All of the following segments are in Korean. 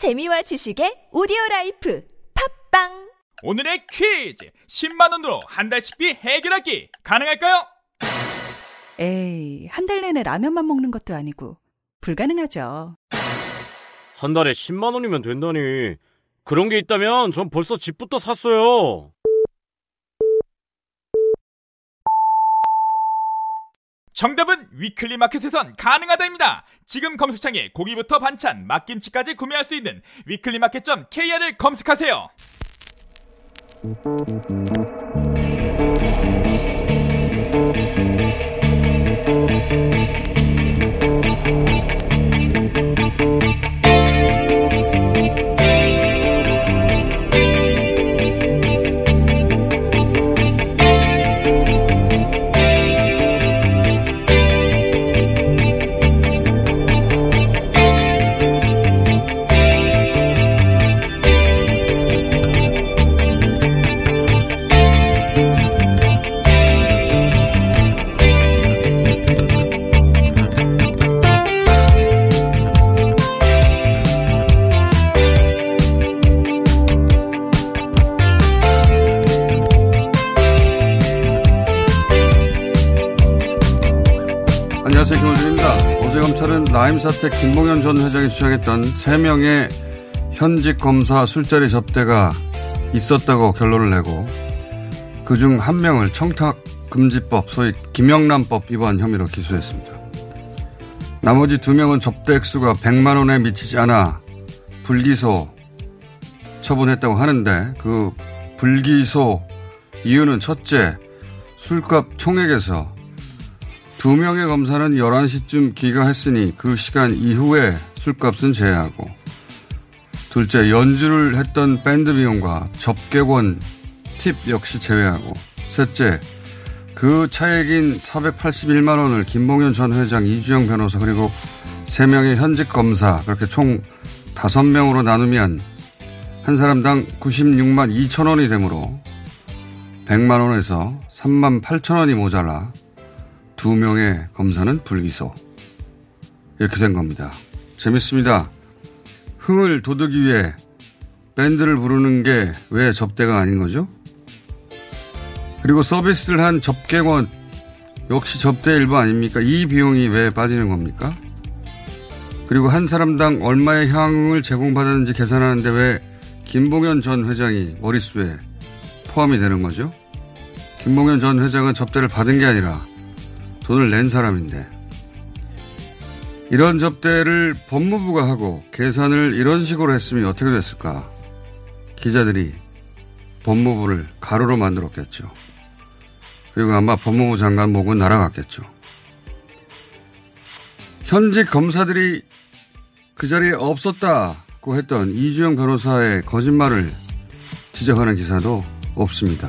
재미와 지식의 오디오 life 팟빵 오늘의 퀴즈 10만 원으로 한 달 식비 해결하기 가능할까요? 에이, 한 달 내내 라면만 먹는 것도 아니고 불가능하죠. 한 달에 10만 원이면 된다니. 그런 게 있다면 전 벌써 집부터 샀어요. 정답은 위클리 마켓에선 가능하다입니다. 지금 검색창에 고기부터 반찬, 맛김치까지 구매할 수 있는 위클리마켓.kr을 검색하세요. 검찰은 라임 사태 김봉현 전 회장이 주장했던 3명의 현직 검사 술자리 접대가 있었다고 결론을 내고 그중 한 명을 청탁금지법 소위 김영란법 위반 혐의로 기소했습니다. 나머지 두 명은 접대 액수가 100만 원에 미치지 않아 불기소 처분했다고 하는데 그 불기소 이유는 첫째 술값 총액에서 두 명의 검사는 11시쯤 귀가했으니 그 시간 이후에 술값은 제외하고 둘째 연주를 했던 밴드 비용과 접객원 팁 역시 제외하고 셋째 그 차액인 481만 원을 김봉현 전 회장 이주영 변호사 그리고 3명의 현직 검사 그렇게 총 5명으로 나누면 한 사람당 96만 2천 원이 되므로 100만 원에서 3만 8천 원이 모자라 두 명의 검사는 불기소. 이렇게 된 겁니다. 재밌습니다. 흥을 돋우기 위해 밴드를 부르는 게 왜 접대가 아닌 거죠? 그리고 서비스를 한 접객원 역시 접대 일부 아닙니까? 이 비용이 왜 빠지는 겁니까? 그리고 한 사람당 얼마의 향응을 제공받았는지 계산하는데 왜 김봉현 전 회장이 머릿수에 포함이 되는 거죠? 김봉현 전 회장은 접대를 받은 게 아니라 돈을 낸 사람인데 이런 접대를 법무부가 하고 계산을 이런 식으로 했으면 어떻게 됐을까? 기자들이 법무부를 가로로 만들었겠죠. 그리고 아마 법무부 장관 목은 날아갔겠죠. 현직 검사들이 그 자리에 없었다고 했던 이주영 변호사의 거짓말을 지적하는 기사도 없습니다.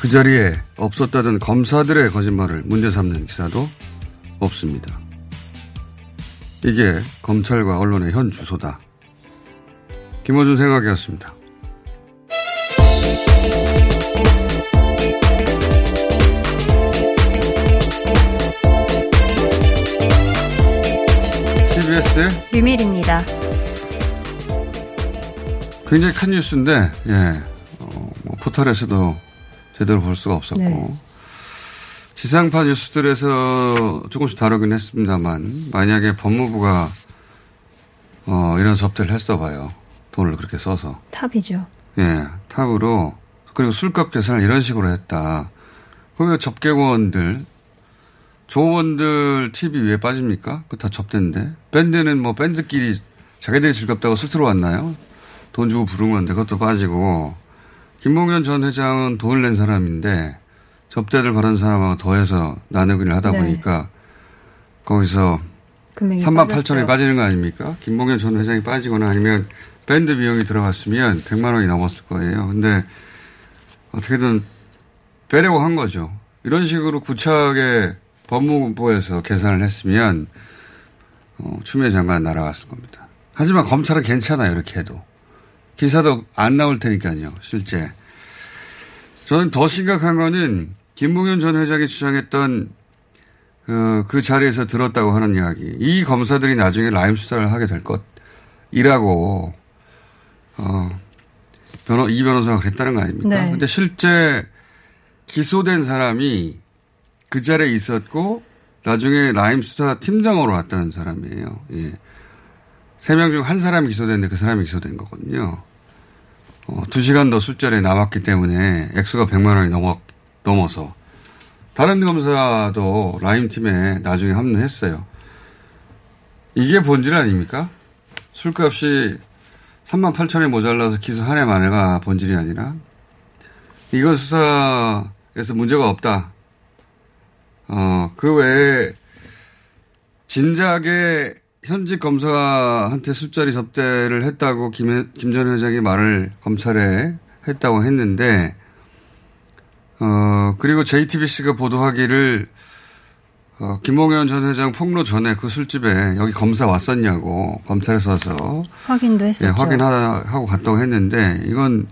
그 자리에 없었다던 검사들의 거짓말을 문제 삼는 기사도 없습니다. 이게 검찰과 언론의 현 주소다. 김호준 생각이었습니다. CBS의 류밀입니다. 굉장히 큰 뉴스인데, 예, 어, 뭐 포털에서도 제대로 볼 수가 없었고, 네. 지상파 뉴스들에서 조금씩 다루긴 했습니다만, 만약에 법무부가, 어, 이런 접대를 했어 봐요. 돈을 그렇게 써서. 탑이죠. 예, 탑으로, 그리고 술값 계산을 이런 식으로 했다. 거기가 접객원들, 조원들 TV 왜 빠집니까? 그거 다 접대인데. 밴드는 뭐 밴드끼리 자기들이 즐겁다고 스스로 왔나요? 돈 주고 부른 건데 그것도 빠지고. 김봉현 전 회장은 돈을 낸 사람인데 접대를 받은 사람하고 더해서 나누기를 하다 네. 보니까 거기서 금액이 3만 빠졌죠. 8천 원이 빠지는 거 아닙니까? 김봉현 전 회장이 빠지거나 아니면 밴드 비용이 들어갔으면 100만 원이 넘었을 거예요. 근데 어떻게든 빼려고 한 거죠. 이런 식으로 구차하게 법무부에서 계산을 했으면 어, 추미애 장관 날아갔을 겁니다. 하지만 검찰은 괜찮아요. 이렇게 해도. 기사도 안 나올 테니까요. 실제. 저는 더 심각한 거는 김봉현 전 회장이 주장했던 어, 그 자리에서 들었다고 하는 이야기. 이 검사들이 나중에 라임 수사를 하게 될 것 이라고 어 변호 이 변호사가 그랬다는 거 아닙니까? 네. 근데 실제 기소된 사람이 그 자리에 있었고 나중에 라임 수사 팀장으로 왔다는 사람이에요. 예. 세 명 중 한 사람이 기소됐는데 그 사람이 기소된 거거든요. 어, 두 시간 더 술자리에 남았기 때문에 액수가 100만 원이 넘어, 넘어서 다른 검사도 라임 팀에 나중에 합류했어요. 이게 본질 아닙니까? 술값이 3만 8천에 모자라서 기소 한 해 만에가 본질이 아니라 이건 수사에서 문제가 없다. 어, 그 외에 진작에 현직 검사한테 술자리 접대를 했다고 김, 김전 회장이 말을 검찰에 했다고 했는데, 어, 그리고 JTBC가 보도하기를, 어, 김홍현 전 회장 폭로 전에 그 술집에 여기 검사 왔었냐고 검찰에서 와서 확인도 했었죠. 예, 확인하고 갔다고 했는데 이건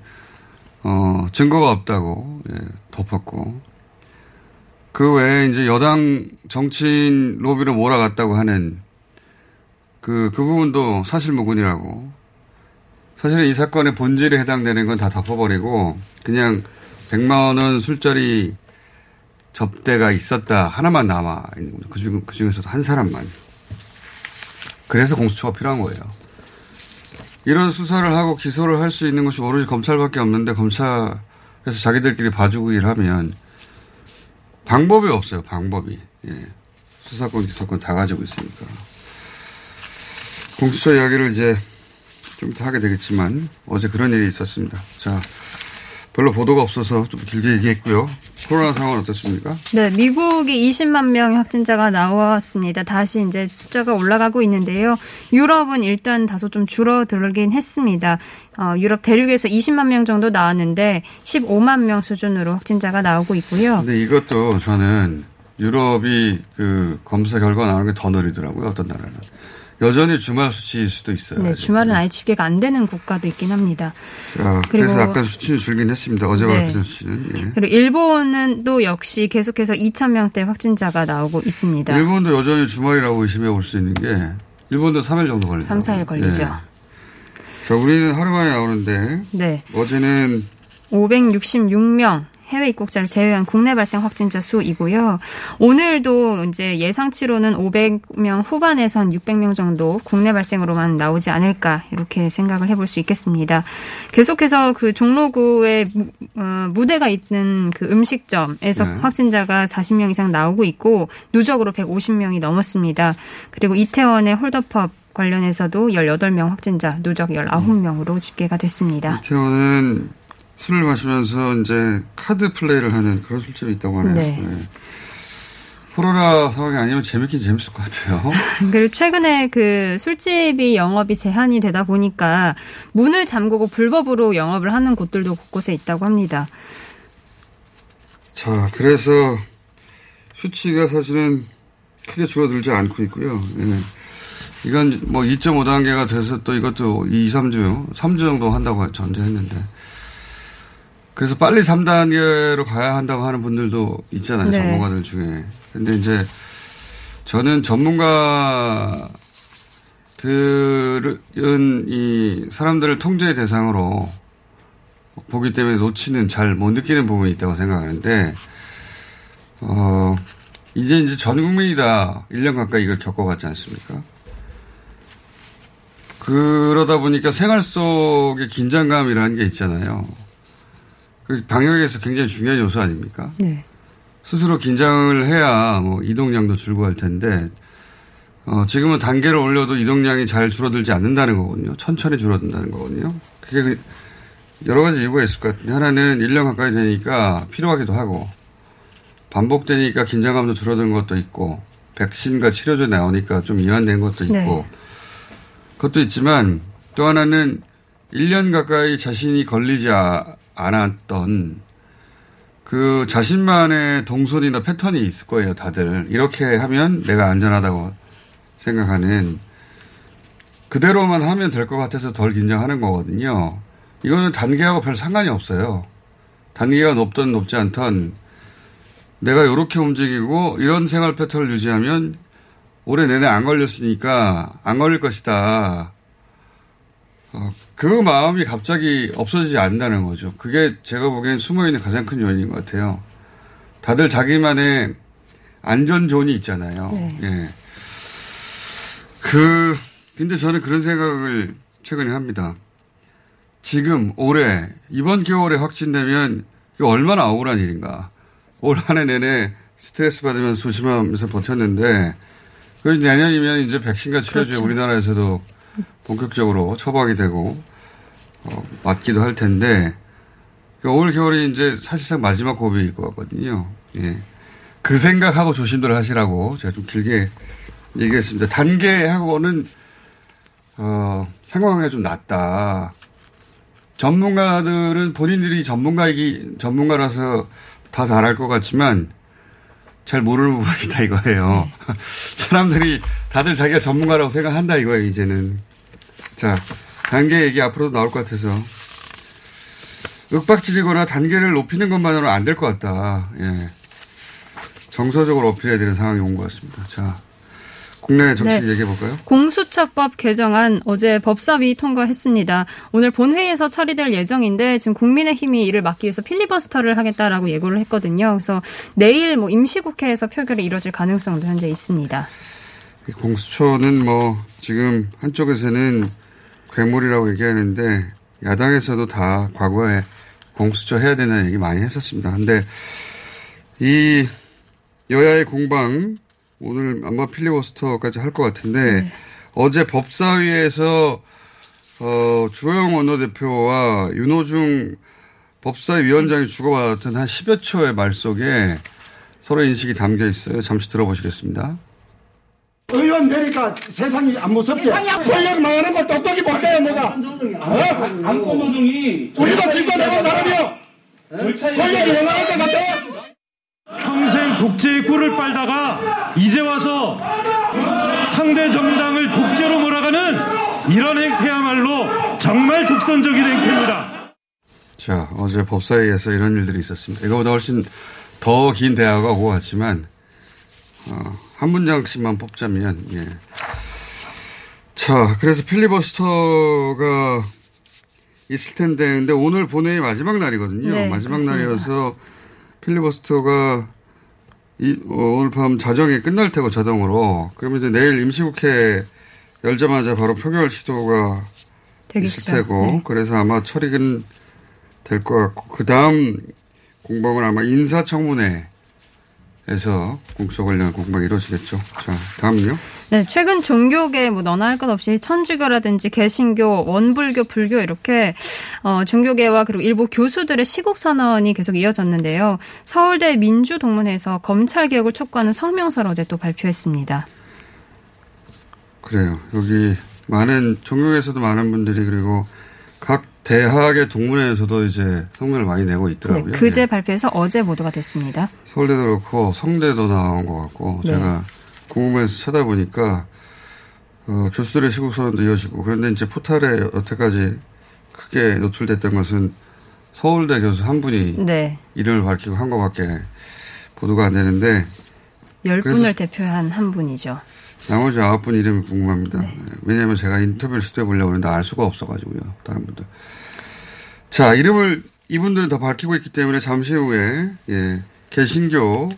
어, 증거가 없다고 예, 덮었고 그 외에 이제 여당 정치인 로비로 몰아갔다고 하는 그, 그 부분도 사실무근이라고 사실은 이 사건의 본질에 해당되는 건 다 덮어버리고 그냥 100만 원 술자리 접대가 있었다 하나만 남아 있는 거죠. 그, 중, 그 중에서도 한 사람만. 그래서 공수처가 필요한 거예요. 이런 수사를 하고 기소를 할 수 있는 것이 오로지 검찰밖에 없는데 검찰에서 자기들끼리 봐주고 일하면 방법이 없어요. 방법이. 예. 수사권, 기소권 다 가지고 있으니까. 공수처 이야기를 이제 좀더 하게 되겠지만 어제 그런 일이 있었습니다. 자, 별로 보도가 없어서 좀 길게 얘기했고요. 코로나 상황은 어떻습니까? 네, 미국이 20만 명의 확진자가 나왔습니다. 다시 이제 숫자가 올라가고 있는데요. 유럽은 일단 다소 좀 줄어들긴 했습니다. 어, 유럽 대륙에서 20만 명 정도 나왔는데 15만 명 수준으로 확진자가 나오고 있고요. 근데 이것도 저는 유럽이 그 검사 결과 나오는 게 더 느리더라고요. 어떤 나라는. 여전히 주말 수치일 수도 있어요. 네, 아직. 주말은 아예 집계가 안 되는 국가도 있긴 합니다. 자, 그래서 아까 수치는 줄긴 했습니다. 어제 네. 발표된 수치는. 예. 그리고 일본은 또 역시 계속해서 2천 명대 확진자가 나오고 있습니다. 일본도 여전히 주말이라고 의심해 볼 수 있는 게 일본도 3일 정도 걸리죠. 3, 4일 걸리죠. 자, 우리는 하루 만에 나오는데 네. 어제는 566명 해외 입국자를 제외한 국내 발생 확진자 수이고요. 오늘도 이제 예상치로는 500명 후반에서 한 600명 정도 국내 발생으로만 나오지 않을까 이렇게 생각을 해볼 수 있겠습니다. 계속해서 그 종로구에 무, 어, 무대가 있는 그 음식점에서 네. 확진자가 40명 이상 나오고 있고 누적으로 150명이 넘었습니다. 그리고 이태원의 홀더펍 관련해서도 18명 확진자, 누적 19명으로 집계가 됐습니다. 이태원은 술을 마시면서 이제 카드 플레이를 하는 그런 술집이 있다고 하네요. 네. 코로나 상황이 아니면 재밌긴 재밌을 것 같아요. 그리고 최근에 그 술집이 영업이 제한이 되다 보니까 문을 잠그고 불법으로 영업을 하는 곳들도 곳곳에 있다고 합니다. 자, 그래서 수치가 사실은 크게 줄어들지 않고 있고요. 예. 이건 뭐 2.5단계가 돼서 또 이것도 2, 3주, 3주 정도 한다고 전제했는데. 그래서 빨리 3단계로 가야 한다고 하는 분들도 있잖아요. 네. 전문가들 중에. 근데 이제 저는 전문가들은 이 사람들을 통제 대상으로 보기 때문에 놓치는 잘 못 느끼는 부분이 있다고 생각하는데, 어, 이제 이제 전 국민이 다 1년 가까이 이걸 겪어봤지 않습니까? 그러다 보니까 생활 속의 긴장감이라는 게 있잖아요. 그 방역에서 굉장히 중요한 요소 아닙니까? 네. 스스로 긴장을 해야 뭐 이동량도 줄고 할 텐데, 어, 지금은 단계를 올려도 이동량이 잘 줄어들지 않는다는 거거든요. 천천히 줄어든다는 거거든요. 그게 그 여러 가지 이유가 있을 것 같은데, 하나는 1년 가까이 되니까 필요하기도 하고, 반복되니까 긴장감도 줄어드는 것도 있고, 백신과 치료제 나오니까 좀 이완된 것도 있고, 네. 그것도 있지만, 또 하나는 1년 가까이 자신이 걸리지 아- 않았던 그 자신만의 동선이나 패턴이 있을 거예요, 다들. 이렇게 하면 내가 안전하다고 생각하는 그대로만 하면 될 것 같아서 덜 긴장하는 거거든요. 이거는 단계하고 별 상관이 없어요. 단계가 높든 높지 않든 내가 이렇게 움직이고 이런 생활 패턴을 유지하면 올해 내내 안 걸렸으니까 안 걸릴 것이다. 어, 그 마음이 갑자기 없어지지 않는다는 거죠. 그게 제가 보기엔 숨어있는 가장 큰 요인인 것 같아요. 다들 자기만의 안전존이 있잖아요. 네. 예. 그, 근데 저는 그런 생각을 최근에 합니다. 지금 올해, 이번 겨울에 확진되면 이거 얼마나 억울한 일인가. 올 한 해 내내 스트레스 받으면서 조심하면서 버텼는데, 그 내년이면 이제 백신과 치료제 그렇죠. 우리나라에서도 본격적으로 처방이 되고, 어, 맞기도 할 텐데, 그올 겨울이 이제 사실상 마지막 고비일 것 같거든요. 예. 그 생각하고 조심들 하시라고 제가 좀 길게 얘기했습니다. 단계하고는, 어, 상황이 좀 낫다. 전문가들은 본인들이 전문가이기, 전문가라서 다 잘할 것 같지만 잘 모르는 부분이다 이거예요. 사람들이 다들 자기가 전문가라고 생각한다 이거예요, 이제는. 자, 단계 얘기 앞으로도 나올 것 같아서. 윽박지르거나 단계를 높이는 것만으로는 안 될 것 같다. 예. 정서적으로 어필해야 되는 상황이 온 것 같습니다. 자, 국내 정치 네. 얘기해 볼까요? 공수처법 개정안 어제 법사위 통과했습니다. 오늘 본회의에서 처리될 예정인데 지금 국민의힘이 이를 막기 위해서 필리버스터를 하겠다라고 예고를 했거든요. 그래서 내일 뭐 임시국회에서 표결이 이뤄질 가능성도 현재 있습니다. 이 공수처는 뭐 지금 한쪽에서는 괴물이라고 얘기하는데 야당에서도 다 과거에 공수처 해야 되는 얘기 많이 했었습니다. 근데 이 여야의 공방 오늘 아마 필리버스터까지 할 것 같은데 어제 법사위에서 어, 주호영 원내대표와 윤호중 법사위 위원장이 주고받았던 한 10여 초의 말 속에 서로 인식이 담겨 있어요. 잠시 들어보시겠습니다. 의원 되니까 세상이 안 무섭지? 권력 망하는 걸 똑똑히 볼까요, 내가? 어? 안건 노동이 우리도 집권해본 사람이요. 권력이 행할 것 같아? 평생 독재의 꿀을 빨다가 이제 와서 상대 정당을 독재로 몰아가는 이런 행태야말로 정말 독선적인 행태입니다. 자, 어제 법사위에서 이런 일들이 있었습니다. 이거보다 훨씬 더 긴 대화가 오고 갔지만, 어, 한 문장씩만 뽑자면, 예. 자, 그래서 필리버스터가 있을 텐데, 근데 오늘 본회의 마지막 날이거든요. 네, 마지막 그렇습니다. 날이어서 필리버스터가 이, 어, 오늘 밤 자정에 끝날 테고 자동으로. 그러면 이제 내일 임시국회 열자마자 바로 표결 시도가 되겠죠. 있을 테고 네. 그래서 아마 처리는 될 것 같고 그 다음 공방은 아마 인사청문회 에서 공수처 관련 공방이 이루어지겠죠. 자 다음은요. 네, 최근 종교계 뭐 너나 할 것 없이 천주교라든지 개신교, 원불교, 불교 이렇게 어, 종교계와 그리고 일부 교수들의 시국 선언이 계속 이어졌는데요. 서울대 민주동문회에서 검찰 개혁을 촉구하는 성명서를 어제 또 발표했습니다. 그래요. 여기 많은 종교에서도 많은 분들이 그리고 각 대학의 동문회에서도 이제 성명을 많이 내고 네, 있더라고요. 그제 예. 발표해서 어제 보도가 됐습니다. 서울대도 그렇고 성대도 나온 것 같고 네. 제가 궁금해서 찾아보니까 어, 교수들의 시국 선언도 이어지고 그런데 이제 포탈에 여태까지 크게 노출됐던 것은 서울대 교수 한 분이 네, 이름을 밝히고 한 것밖에 보도가 안 되는데 열 분을 대표한 한 분이죠. 나머지 아홉 분 이름이 궁금합니다. 네. 왜냐하면 제가 인터뷰를 시도해 보려고 했는데 알 수가 없어가지고요. 다른 분들. 자, 이름을 이분들은 다 밝히고 있기 때문에 잠시 후에, 예, 개신교,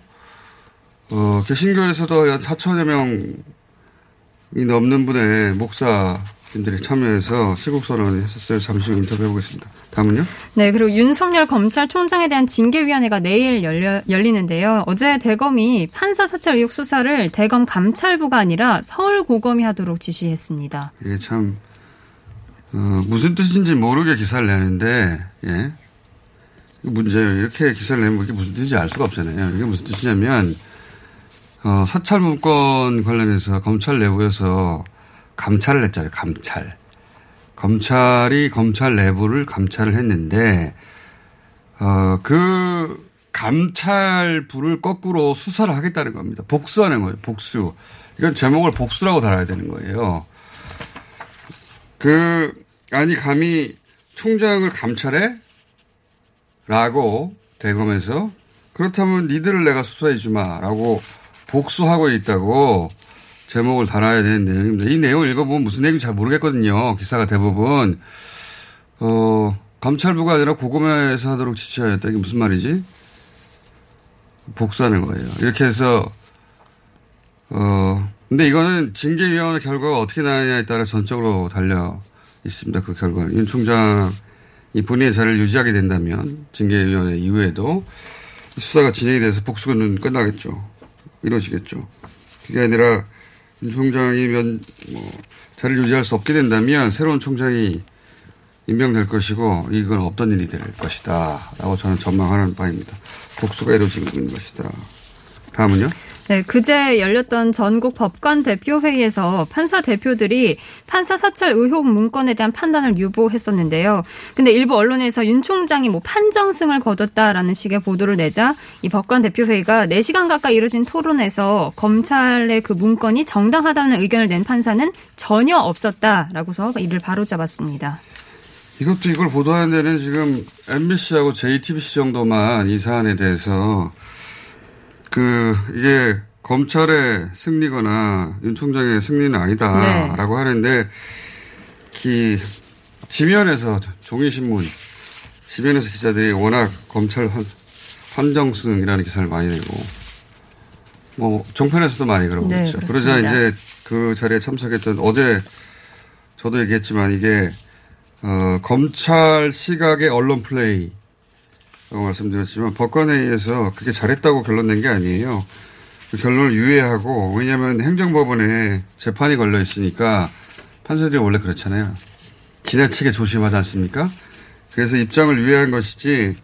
어, 개신교에서도 한 4천여 명이 넘는 분의 목사 님들이 참여해서 시국 선언을 했었어요. 잠시 후 인터뷰해 보겠습니다. 다음은요? 네, 그리고 윤석열 검찰총장에 대한 징계위원회가 내일 열려, 열리는데요. 어제 대검이 판사 사찰 의혹 수사를 대검 감찰부가 아니라 서울고검이 하도록 지시했습니다. 이게 참, 어, 무슨 뜻인지 모르게 기사를 내는데, 예. 문제예요. 이렇게 기사를 내면 이게 무슨 뜻인지 알 수가 없잖아요. 이게 무슨 뜻이냐면, 어, 사찰 문건 관련해서 검찰 내부에서 감찰을 했잖아요. 감찰. 검찰이 검찰 내부를 감찰을 했는데, 어, 그 감찰부를 거꾸로 수사를 하겠다는 겁니다. 복수하는 거예요. 복수. 이건 제목을 복수라고 달아야 되는 거예요. 그, 아니, 감히 총장을 감찰해? 라고 대검에서 그렇다면 니들을 내가 수사해 주마. 라고 복수하고 있다고 제목을 달아야 되는 내용입니다. 이 내용을 읽어보면 무슨 내용인지 잘 모르겠거든요. 기사가 대부분. 어, 감찰부가 아니라 고검에서 하도록 지시하였다. 이게 무슨 말이지? 복수하는 거예요. 이렇게 해서, 어, 근데 이거는 징계위원회 결과가 어떻게 나느냐에 따라 전적으로 달려 있습니다. 그 결과는. 윤 총장이 본인의 자리를 유지하게 된다면 징계위원회 이후에도 수사가 진행이 돼서 복수는 끝나겠죠. 이루어지겠죠. 그게 아니라 윤 총장이 면, 뭐, 자리를 유지할 수 없게 된다면 새로운 총장이 임명될 것이고 이건 없던 일이 될 것이다. 라고 저는 전망하는 바입니다. 복수가 이루어지고 있는 것이다. 다음은요? 네, 그제 열렸던 전국 법관 대표회의에서 판사 대표들이 판사 사찰 의혹 문건에 대한 판단을 유보했었는데요. 근데 일부 언론에서 윤 총장이 뭐 판정승을 거뒀다라는 식의 보도를 내자 이 법관 대표회의가 4시간 가까이 이뤄진 토론에서 검찰의 그 문건이 정당하다는 의견을 낸 판사는 전혀 없었다라고서 이를 바로잡았습니다. 이것도 이걸 보도하는 데는 지금 MBC하고 JTBC 정도만 이 사안에 대해서 그 이게 검찰의 승리거나 윤 총장의 승리는 아니다라고 네. 하는데 그 지면에서 종이신문 지면에서 기자들이 워낙 검찰 한, 한정승이라는 기사를 많이 내고 뭐 종편에서도 많이 그러고 네, 있죠. 그러자 이제 그 자리에 참석했던 어제 저도 얘기했지만 이게 어, 검찰 시각의 언론 플레이 말씀드렸지만 법관회의에서 그게 잘했다고 결론 낸 게 아니에요. 그 결론을 유예하고 왜냐하면 행정법원에 재판이 걸려 있으니까 판사들이 원래 그렇잖아요. 지나치게 조심하지 않습니까? 그래서 입장을 유예한 것이지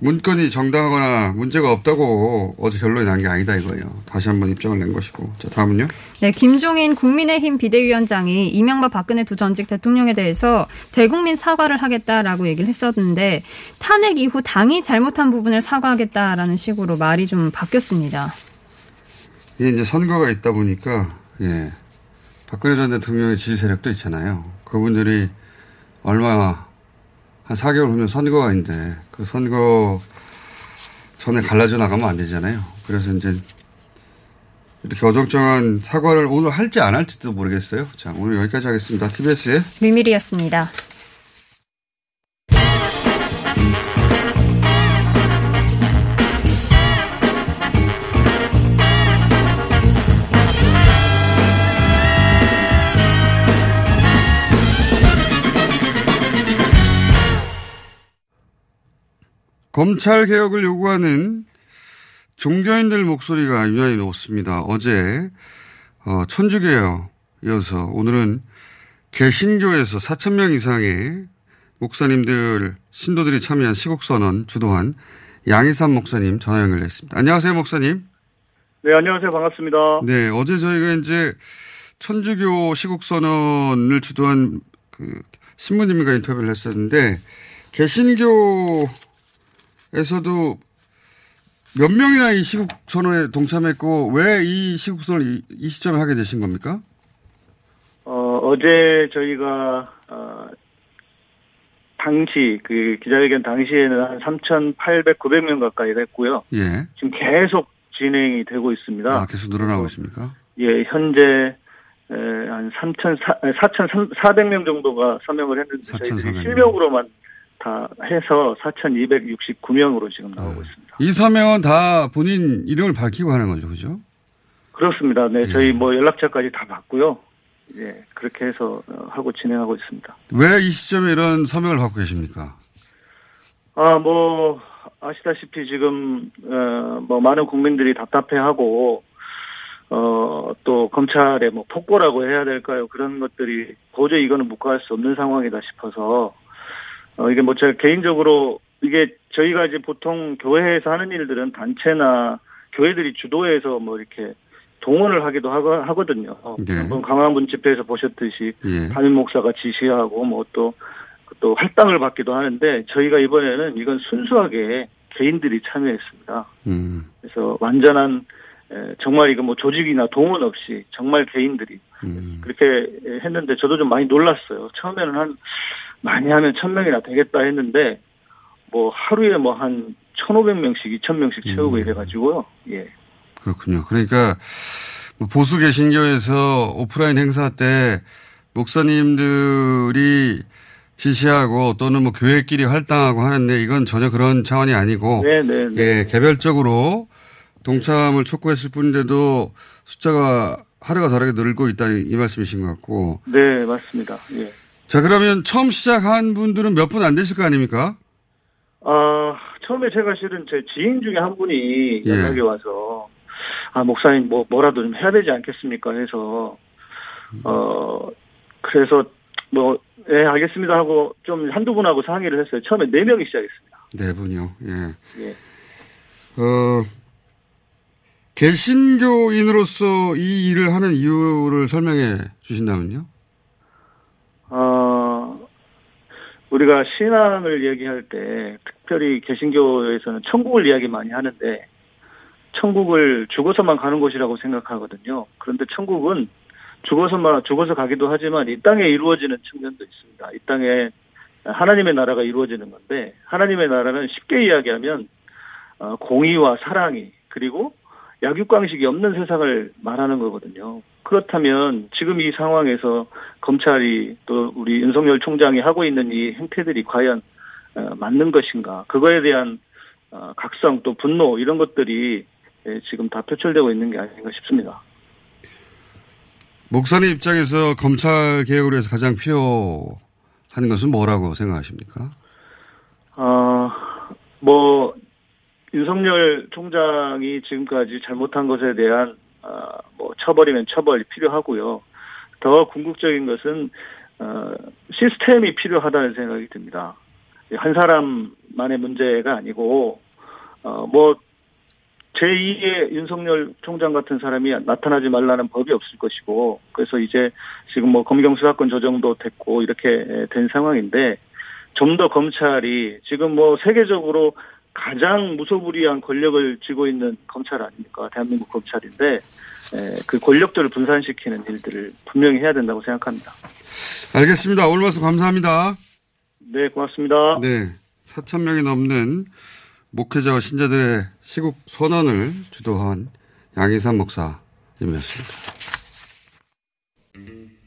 문건이 정당하거나 문제가 없다고 어제 결론이 난 게 아니다 이거예요. 다시 한번 입장을 낸 것이고. 자, 다음은요. 네, 김종인 국민의힘 비대위원장이 이명박 박근혜 두 전직 대통령에 대해서 대국민 사과를 하겠다라고 얘기를 했었는데 탄핵 이후 당이 잘못한 부분을 사과하겠다라는 식으로 말이 좀 바뀌었습니다. 이게 이제 선거가 있다 보니까 예. 박근혜 전 대통령의 지지 세력도 있잖아요. 그분들이 얼마 한 4개월 후면 선거가 있는데 그 선거 전에 갈라져 나가면 안 되잖아요. 그래서 이제 이렇게 어정쩡한 사과를 오늘 할지 안 할지도 모르겠어요. 자, 오늘 여기까지 하겠습니다. TBS의 미밀이었습니다. 검찰 개혁을 요구하는 종교인들 목소리가 유난히 높습니다. 어제 어, 천주교에 이어서 오늘은 개신교에서 4천 명 이상의 목사님들 신도들이 참여한 시국선언 주도한 양희삼 목사님 전화 연결했습니다. 안녕하세요 목사님. 네 안녕하세요 반갑습니다. 네 어제 저희가 이제 천주교 시국선언을 주도한 그 신부님과 인터뷰를 했었는데 개신교 에서도 몇 명이나 이 시국 선언에 동참했고 왜 이 시국 선언을 이, 이, 시점에 하게 되신 겁니까? 어, 어제 저희가 어, 당시 그 기자회견 당시에는 한 3,800, 900명 가까이 됐고요. 예. 지금 계속 진행이 되고 있습니다. 아, 계속 늘어나고 있습니까? 예, 현재 에, 한 3,400명 4 정도가 서명을 했는데 저희들이 실명으로만 다 해서 4,269명으로 지금 나오고 네. 있습니다. 이 서명은 다 본인 이름을 밝히고 하는 거죠, 그죠? 그렇습니다. 네, 예. 저희 뭐 연락처까지 다 받고요. 예, 그렇게 해서 어, 하고 진행하고 있습니다. 왜 이 시점에 이런 서명을 받고 계십니까? 아, 뭐 아시다시피 지금 어, 뭐 많은 국민들이 답답해하고 어, 또 검찰의 뭐 폭거라고 해야 될까요? 그런 것들이 도저히 이거는 묵과할 수 없는 상황이다 싶어서 어, 이게 뭐 제가 개인적으로 이게 저희가 이제 보통 교회에서 하는 일들은 단체나 교회들이 주도해서 뭐 이렇게 동원을 하기도 하거든요. 네. 한번 강화문 집회에서 보셨듯이 예. 담임 목사가 지시하고 뭐또또 할당을 받기도 하는데 저희가 이번에는 이건 순수하게 개인들이 참여했습니다. 음. 그래서 완전한 정말 이거 뭐 조직이나 동원 없이 정말 개인들이 음. 그렇게 했는데 저도 좀 많이 놀랐어요. 처음에는 한 많이 하면 천명이나 되겠다 했는데 뭐 하루에 뭐한 천오백 명씩 이천 명씩 채우고 음. 이래 가지고요. 예. 그렇군요. 그러니까 뭐 보수 개신교에서 오프라인 행사 때 목사님들이 지시하고 또는 뭐 교회끼리 할당하고 하는데 이건 전혀 그런 차원이 아니고 네, 네, 네. 예, 개별적으로 동참을 촉구했을 뿐인데도 숫자가 하루가 다르게 늘고 있다는 이 말씀이신 것 같고. 네, 맞습니다. 예. 자, 그러면 처음 시작한 분들은 몇 분 안 되실 거 아닙니까? 아, 처음에 제가 실은 제 지인 중에 한 분이 예. 연락이 와서, 아, 목사님 뭐, 뭐라도 좀 해야 되지 않겠습니까? 해서, 어, 그래서 뭐, 예, 알겠습니다 하고 좀 한두 분하고 상의를 했어요. 처음에 네 명이 시작했습니다. 네 분이요. 예. 예. 어, 개신교인으로서 이 일을 하는 이유를 설명해 주신다면요? 어, 우리가 신앙을 얘기할 때 특별히 개신교에서는 천국을 이야기 많이 하는데 천국을 죽어서만 가는 곳이라고 생각하거든요. 그런데 천국은 죽어서만 죽어서 가기도 하지만 이 땅에 이루어지는 측면도 있습니다. 이 땅에 하나님의 나라가 이루어지는 건데 하나님의 나라는 쉽게 이야기하면 어, 공의와 사랑이 그리고 약육강식이 없는 세상을 말하는 거거든요. 그렇다면 지금 이 상황에서 검찰이 또 우리 윤석열 총장이 하고 있는 이 행태들이 과연 어, 맞는 것인가? 그거에 대한 어, 각성 또 분노 이런 것들이 예, 지금 다 표출되고 있는 게 아닌가 싶습니다. 목사님 입장에서 검찰 개혁을 위해서 가장 필요한 것은 뭐라고 생각하십니까? 어, 뭐, 윤석열 총장이 지금까지 잘못한 것에 대한, 어, 뭐, 처벌이면 처벌이 필요하고요. 더 궁극적인 것은, 어, 시스템이 필요하다는 생각이 듭니다. 한 사람만의 문제가 아니고, 어, 뭐, 제2의 윤석열 총장 같은 사람이 나타나지 말라는 법이 없을 것이고, 그래서 이제 지금 뭐 검경 수사권 조정도 됐고, 이렇게 된 상황인데, 좀 더 검찰이 지금 뭐 세계적으로 가장 무소불위한 권력을 쥐고 있는 검찰 아닙니까? 대한민국 검찰인데, 에, 그 권력들을 분산시키는 일들을 분명히 해야 된다고 생각합니다. 알겠습니다. 오늘 말씀 감사합니다. 네, 고맙습니다. 네. 4천 명이 넘는 목회자와 신자들의 시국 선언을 주도한 양희삼 목사님이었습니다.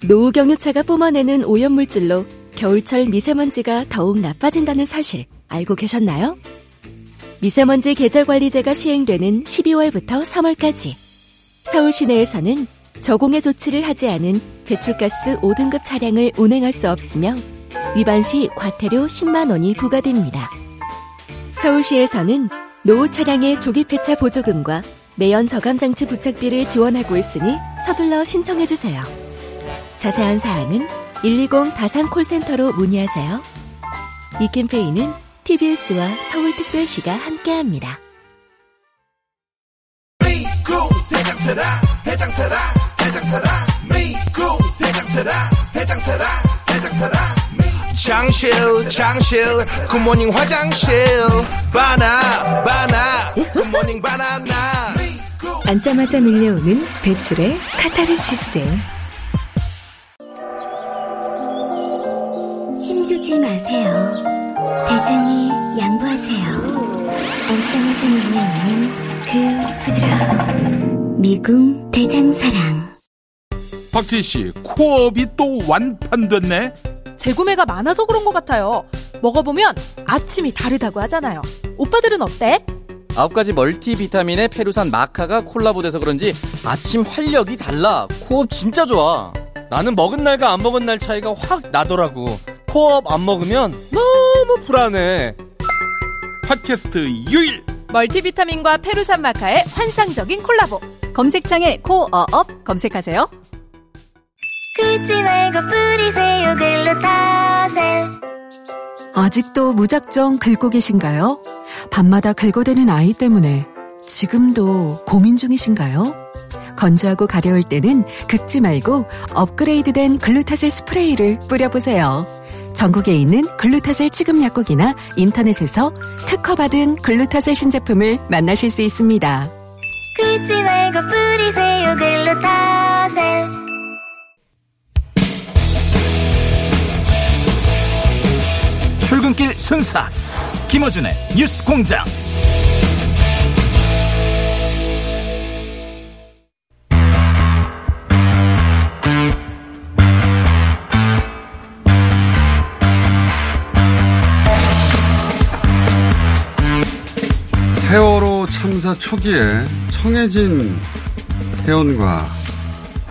노후경유차가 뿜어내는 오염물질로 겨울철 미세먼지가 더욱 나빠진다는 사실 알고 계셨나요? 미세먼지 계절 관리제가 시행되는 12월부터 3월까지 서울 시내에서는 저공해 조치를 하지 않은 배출가스 5등급 차량을 운행할 수 없으며 위반 시 과태료 10만 원이 부과됩니다. 서울시에서는 노후 차량의 조기 폐차 보조금과 매연 저감 장치 부착비를 지원하고 있으니 서둘러 신청해 주세요. 자세한 사항은 120 다산 콜센터로 문의하세요. 이 캠페인은 TBS와 서울특별시가 함께합니다. 미국 대장세라 대장세라 대장세라 미국 대장세라 대장세라 대장세라 장실 장실 굿모닝 화장실 바나 바나 굿모닝 바나나 앉자마자 밀려오는 배출의 카타르시스. 힘주지 마세요. 양보하세요. 앉자마자 밀려오는 그 부드러움. 미궁 대장사랑. 박지희 씨, 코업이 또 완판됐네? 재구매가 많아서 그런 것 같아요. 먹어보면 아침이 다르다고 하잖아요. 오빠들은 어때? 아홉 가지 멀티비타민의 페루산 마카가 콜라보돼서 그런지 아침 활력이 달라. 코업 진짜 좋아. 나는 먹은 날과 안 먹은 날 차이가 확 나더라고. 코업 안 먹으면 너무 불안해. 팟캐스트 유일 멀티비타민과 페루산 마카의 환상적인 콜라보. 검색창에 코어업 검색하세요. 긁지 말고 뿌리세요 글루타셀. 아직도 무작정 긁고 계신가요? 밤마다 긁어대는 아이 때문에 지금도 고민 중이신가요? 건조하고 가려울 때는 긁지 말고 업그레이드된 글루타셀 스프레이를 뿌려보세요. 전국에 있는 글루타셀 취급 약국이나 인터넷에서 특허받은 글루타셀 신제품을 만나실 수 있습니다. 긁지 말고 뿌리세요 글루타셀. 출근길 순사 김어준의 뉴스 공장 세월호 참사 초기에 청해진 회원과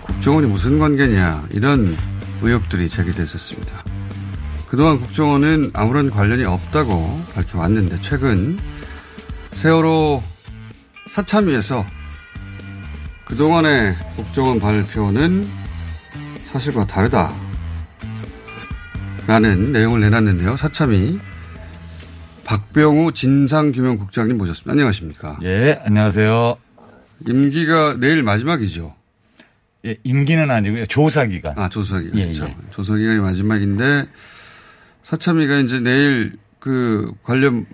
국정원이 무슨 관계냐 이런 의혹들이 제기됐었습니다. 그동안 국정원은 아무런 관련이 없다고 밝혀왔는데 최근 세월호 사참위에서 그동안의 국정원 발표는 사실과 다르다. 라는 내용을 내놨는데요. 사참위 박병우 진상규명국장님 모셨습니다. 안녕하십니까? 예, 안녕하세요. 임기가 내일 마지막이죠. 예, 임기는 아니고요. 조사 기간. 아, 조사 기간. 예, 그렇죠. 예. 조사 기간이 마지막인데 사참위가 이제 내일 그 관련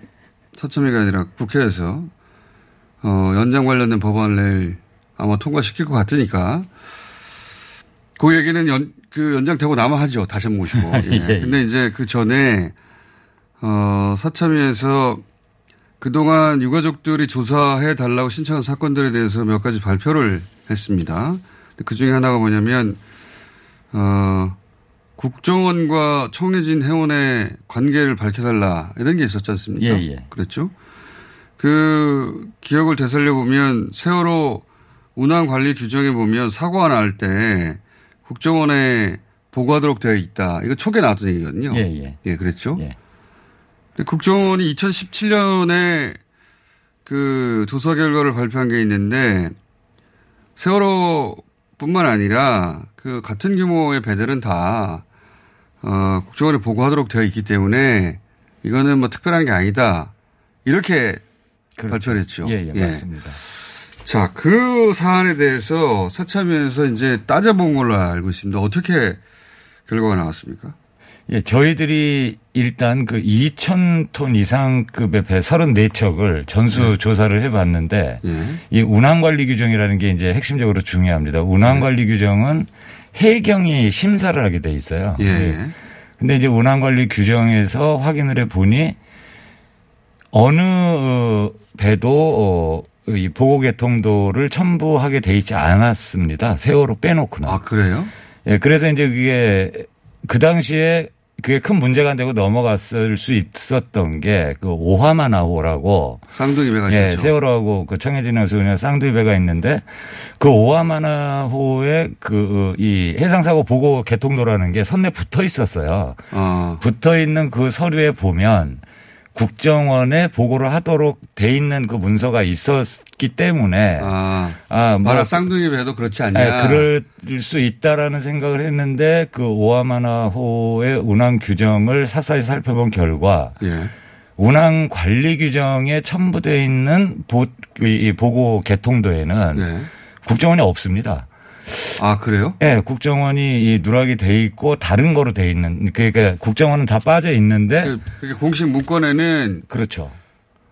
사참위가 아니라 국회에서 어, 연장 관련된 법안을 내일 아마 통과시킬 것 같으니까 그 얘기는 연, 그 연장되고 나면 하죠. 다시 한번 모시고. 예. 예. 근데 이제 그 전에 어, 사참위에서 그동안 유가족들이 조사해 달라고 신청한 사건들에 대해서 몇 가지 발표를 했습니다. 그 중에 하나가 뭐냐면, 어, 국정원과 청해진 회원의 관계를 밝혀달라 이런 게 있었지 않습니까? 예, 예. 그랬죠. 그 기억을 되살려 보면 세월호 운항 관리 규정에 보면 사고가 날때 국정원에 보고하도록 되어 있다. 이거 초기에 나왔던 얘기거든요. 예, 예. 그랬죠. 근데 국정원이 2017년에 그 조사 결과를 발표한 게 있는데 세월호뿐만 아니라 그 같은 규모의 배들은 다 어, 국정원에 보고하도록 되어 있기 때문에 이거는 뭐 특별한 게 아니다. 이렇게 발표를 했죠. 예, 예, 맞습니다. 자, 그 사안에 대해서 사참위에서 이제 따져본 걸로 알고 있습니다. 어떻게 결과가 나왔습니까? 예, 저희들이 일단 그 2,000톤 이상급의 배 34척을 전수 조사를 해봤는데 이 운항관리 규정이라는 게 이제 핵심적으로 중요합니다. 운항관리 규정은 해경이 심사를 하게 돼 있어요. 예. 근데 이제 운항관리 규정에서 확인을 해 보니 어느 어, 배도 어, 이 보고 개통도를 첨부하게 돼 있지 않았습니다. 세월호 빼놓고는. 아, 그래요? 예, 그래서 이제 그게 그 당시에 그게 큰 문제가 안 되고 넘어갔을 수 있었던 게 그 오하마나호라고 쌍둥이 배가 예, 있었죠. 세월호하고 그 청해진에서 그냥 쌍둥이 배가 있는데 그 오하마나호에 그이 해상사고 보고 개통도라는 게 선내 붙어 있었어요. 어. 붙어 있는 그 서류에 보면 국정원에 보고를 하도록 돼 있는 그 문서가 있었기 때문에 아, 아, 뭐 봐라 쌍둥이 배도 그렇지 않냐. 예, 그럴 수 있다라는 생각을 했는데 그 오하마나호의 운항 규정을 사사히 살펴본 결과 예. 운항 관리 규정에 첨부되어 있는 보, 이 보고 개통도에는 네. 국정원이 없습니다. 아, 그래요? 예, 국정원이 이 누락이 돼 있고 다른 거로 돼 있는 그러니까 국정원은 다 빠져 있는데 그게 공식 문건에는 그렇죠.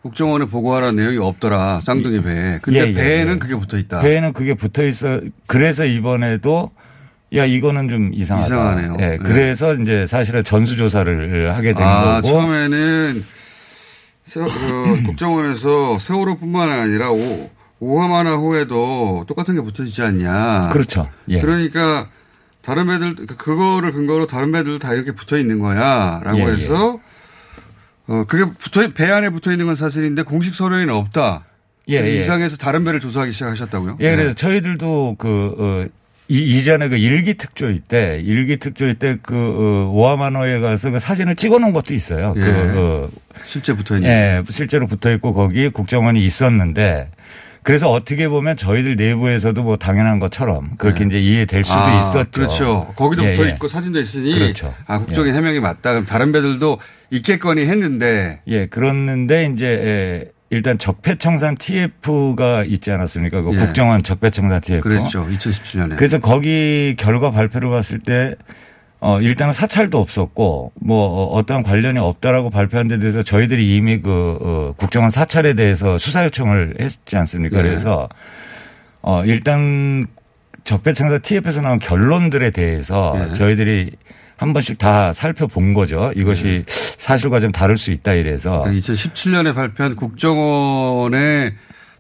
국정원에 보고하라는 내용이 없더라. 쌍둥이 배. 근데 예, 예, 배에는 예. 그게 붙어 있다. 배에는 그게 붙어 있어. 그래서 이번에도 야 이거는 좀 이상하다. 이상하네요. 예, 네. 그래서 이제 사실은 전수 조사를 하게 된 아, 거고. 처음에는 세- 그 국정원에서 세월호뿐만 아니라 오, 오하마나 호에도 똑같은 게 붙어 있지 않냐. 그렇죠. 예. 그러니까 다른 배들 그- 그거를 근거로 다른 배들 다 이렇게 붙어 있는 거야라고 예, 예. 해서 어 그게 붙어 배 안에 붙어 있는 건 사실인데 공식 서류에는 없다. 예, 예. 이상해서 다른 배를 조사하기 시작하셨다고요? 예, 네. 그래서 저희들도 그, 어, 이, 이전에 그 일기 특조위 때, 일기 특조위 때 그, 어, 오하마노에 가서 그 사진을 찍어 놓은 것도 있어요. 예. 그, 어, 실제 붙어 있는. 예, 실제로 붙어 있고 거기 국정원이 있었는데 그래서 어떻게 보면 저희들 내부에서도 뭐 당연한 것처럼 그렇게 이제 이해될 수도 아, 있었죠. 그렇죠. 거기도 예, 붙어 예. 있고 사진도 있으니 그렇죠. 아 국정의 예. 해명이 맞다. 그럼 다른 배들도 있겠거니 했는데 예, 그렇는데 이제 예, 일단 적폐청산 TF가 있지 않았습니까? 그 예. 국정원 적폐청산 TF. 그랬죠. 2017년에. 그래서 거기 결과 발표를 봤을 때 어, 일단은 사찰도 없었고, 뭐, 어떠한 관련이 없다라고 발표한 데 대해서 저희들이 이미 그, 어, 국정원 사찰에 대해서 수사 요청을 했지 않습니까? 네. 그래서, 어, 일단 적폐청사 TF에서 나온 결론들에 대해서 네. 저희들이 한 번씩 다 살펴본 거죠. 이것이 사실과 좀 다를 수 있다 이래서. 2017년에 발표한 국정원의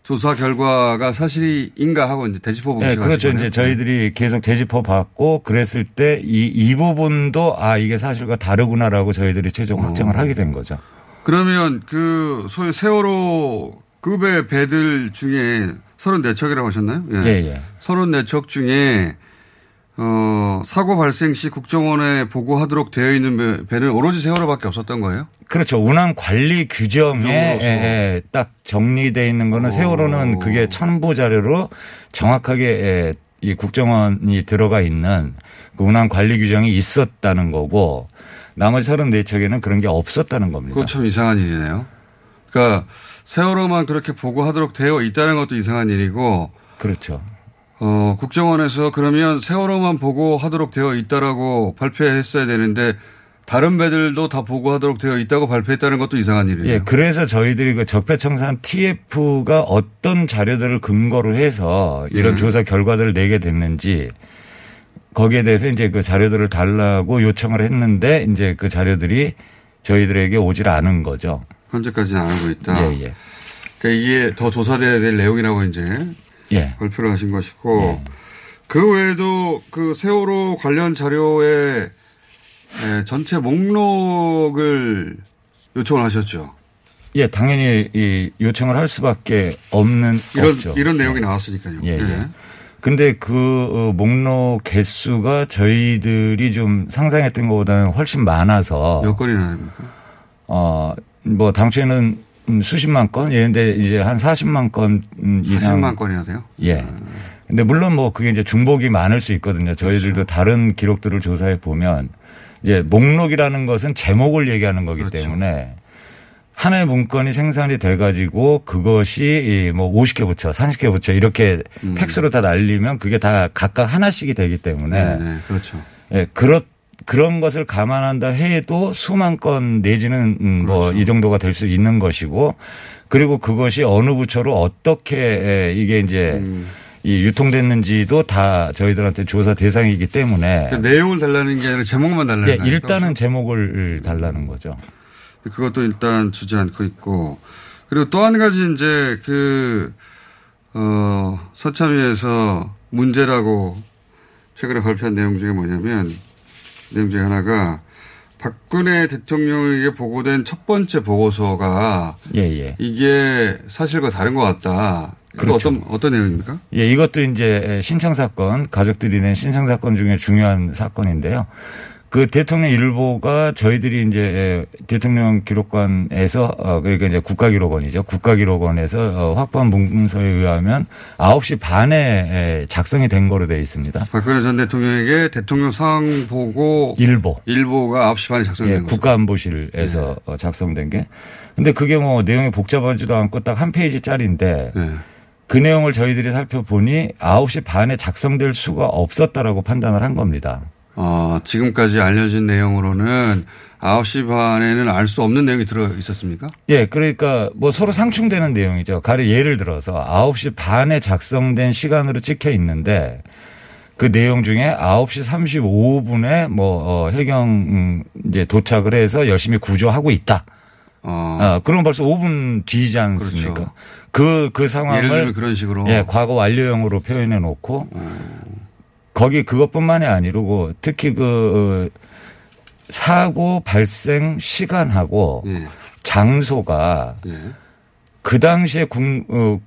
조사 결과가 사실인가 하고 이제 되짚어 네, 시작하신 그렇죠. 거네요. 이제 저희들이 계속 되짚어 봤고 그랬을 때 이 이 부분도 아 이게 사실과 다르구나라고 저희들이 최종 확정을 하게 된 거죠. 그러면 그 소위 세월호 급의 배들 중에 34척이라고 하셨나요? 예, 예. 34척 중에 어, 사고 발생 시 국정원에 보고하도록 되어 있는 배- 배는 오로지 세월호밖에 없었던 거예요? 그렇죠. 운항 관리 규정에 예, 예, 딱 정리돼 있는 거는 세월호는 그게 첨부 자료로 정확하게 예, 이 국정원이 들어가 있는 그 운항 관리 규정이 있었다는 거고 나머지 34척에는 그런 게 없었다는 겁니다. 그거 참 이상한 일이네요. 그러니까 세월호만 그렇게 보고하도록 되어 있다는 것도 이상한 일이고 그렇죠. 어, 국정원에서 그러면 세월호만 보고 하도록 되어 있다라고 발표했어야 되는데 다른 배들도 다 보고하도록 되어 있다고 발표했다는 것도 이상한 일이에요. 예, 그래서 저희들이 그 적폐청산 TF가 어떤 자료들을 근거로 해서 이런 예. 조사 결과들을 내게 됐는지 거기에 대해서 이제 그 자료들을 달라고 요청을 했는데 이제 그 자료들이 저희들에게 오질 않은 거죠. 현재까지는 안 하고 있다. 예, 예. 그러니까 이게 더 조사돼야 될 내용이라고 이제 예. 발표를 하신 것이고 그 외에도 그 세월호 관련 자료에 에, 전체 목록을 요청을 하셨죠. 예, 당연히 이 요청을 할 수밖에 없는 이런 없죠. 이런 내용이 나왔으니까요. 예, 예. 예. 근데 그 어, 목록 개수가 저희들이 좀 상상했던 것보다는 훨씬 많아서 몇 건이나 됩니까? 어, 뭐 당초에는 음, 수십만 건, 예런데 이제 한 40만 건 음, 이상. 40만 건이나 돼요? 예. 근데 물론 뭐 그게 이제 중복이 많을 수 있거든요. 저희들도 그렇죠. 다른 기록들을 조사해 보면 이제 목록이라는 것은 제목을 얘기하는 거기 그렇죠. 때문에 하나의 문건이 생산이 돼 가지고 그것이 이뭐 50개 붙여, 30개 붙여 이렇게 팩스로 다 날리면 그게 다 각각 하나씩이 되기 때문에 음. 네, 네, 그렇죠. 예, 그렇 그런 것을 감안한다 해도 수만 건 내지는 그렇죠. 뭐이 정도가 될 수 있는 것이고 그리고 그것이 어느 부처로 어떻게 에, 이게 이제 음. 이 유통됐는지도 다 저희들한테 조사 대상이기 때문에 그 내용을 달라는 게 아니라 제목만 달라는 예, 거 아닙니까? 일단은 제목을 달라는 거죠. 그것도 일단 주지 않고 있고 그리고 또 한 가지 이제 그, 어, 서참위에서 문제라고 최근에 발표한 내용 중에 뭐냐면 내용 중에 하나가 박근혜 대통령에게 보고된 첫 번째 보고서가 예, 예. 이게 사실과 다른 것 같다. 그렇죠. 어떤, 어떤 내용입니까? 예, 이것도 이제 신청 사건, 가족들이 낸 신청 사건 중에 중요한 사건인데요. 그 대통령 일보가 저희들이 이제 대통령 기록관에서 어 그러니까 이제 국가기록원이죠. 국가기록원에서 어 확보한 문서에 의하면 9시 반에 작성이 된 거로 되어 있습니다. 박근혜 전 대통령에게 대통령 상황 보고 일보. 일보가 9시 반에 작성된 예, 거죠. 국가안보실에서 어, 작성된 게. 근데 그게 뭐 내용이 복잡하지도 않고 딱 한 페이지짜리인데 네. 그 내용을 저희들이 살펴보니 9시 반에 작성될 수가 없었다라고 판단을 한 겁니다. 어, 지금까지 알려진 내용으로는 9시 반에는 알 수 없는 내용이 들어 있었습니까? 예, 그러니까 뭐 서로 상충되는 내용이죠. 가령 예를 들어서 9시 반에 작성된 시간으로 찍혀 있는데 그 내용 중에 9시 35분에 뭐, 어, 해경, 음, 이제 도착을 해서 열심히 구조하고 있다. 어. 그럼 벌써 5분 뒤지 않습니까? 그, 그 상황을. 예를 들면 그런 식으로. 예, 과거 완료형으로 표현해 놓고 거기 그것뿐만이 아니고 특히 그 어, 사고 발생 시간하고 예. 장소가 그 당시에 국, 어,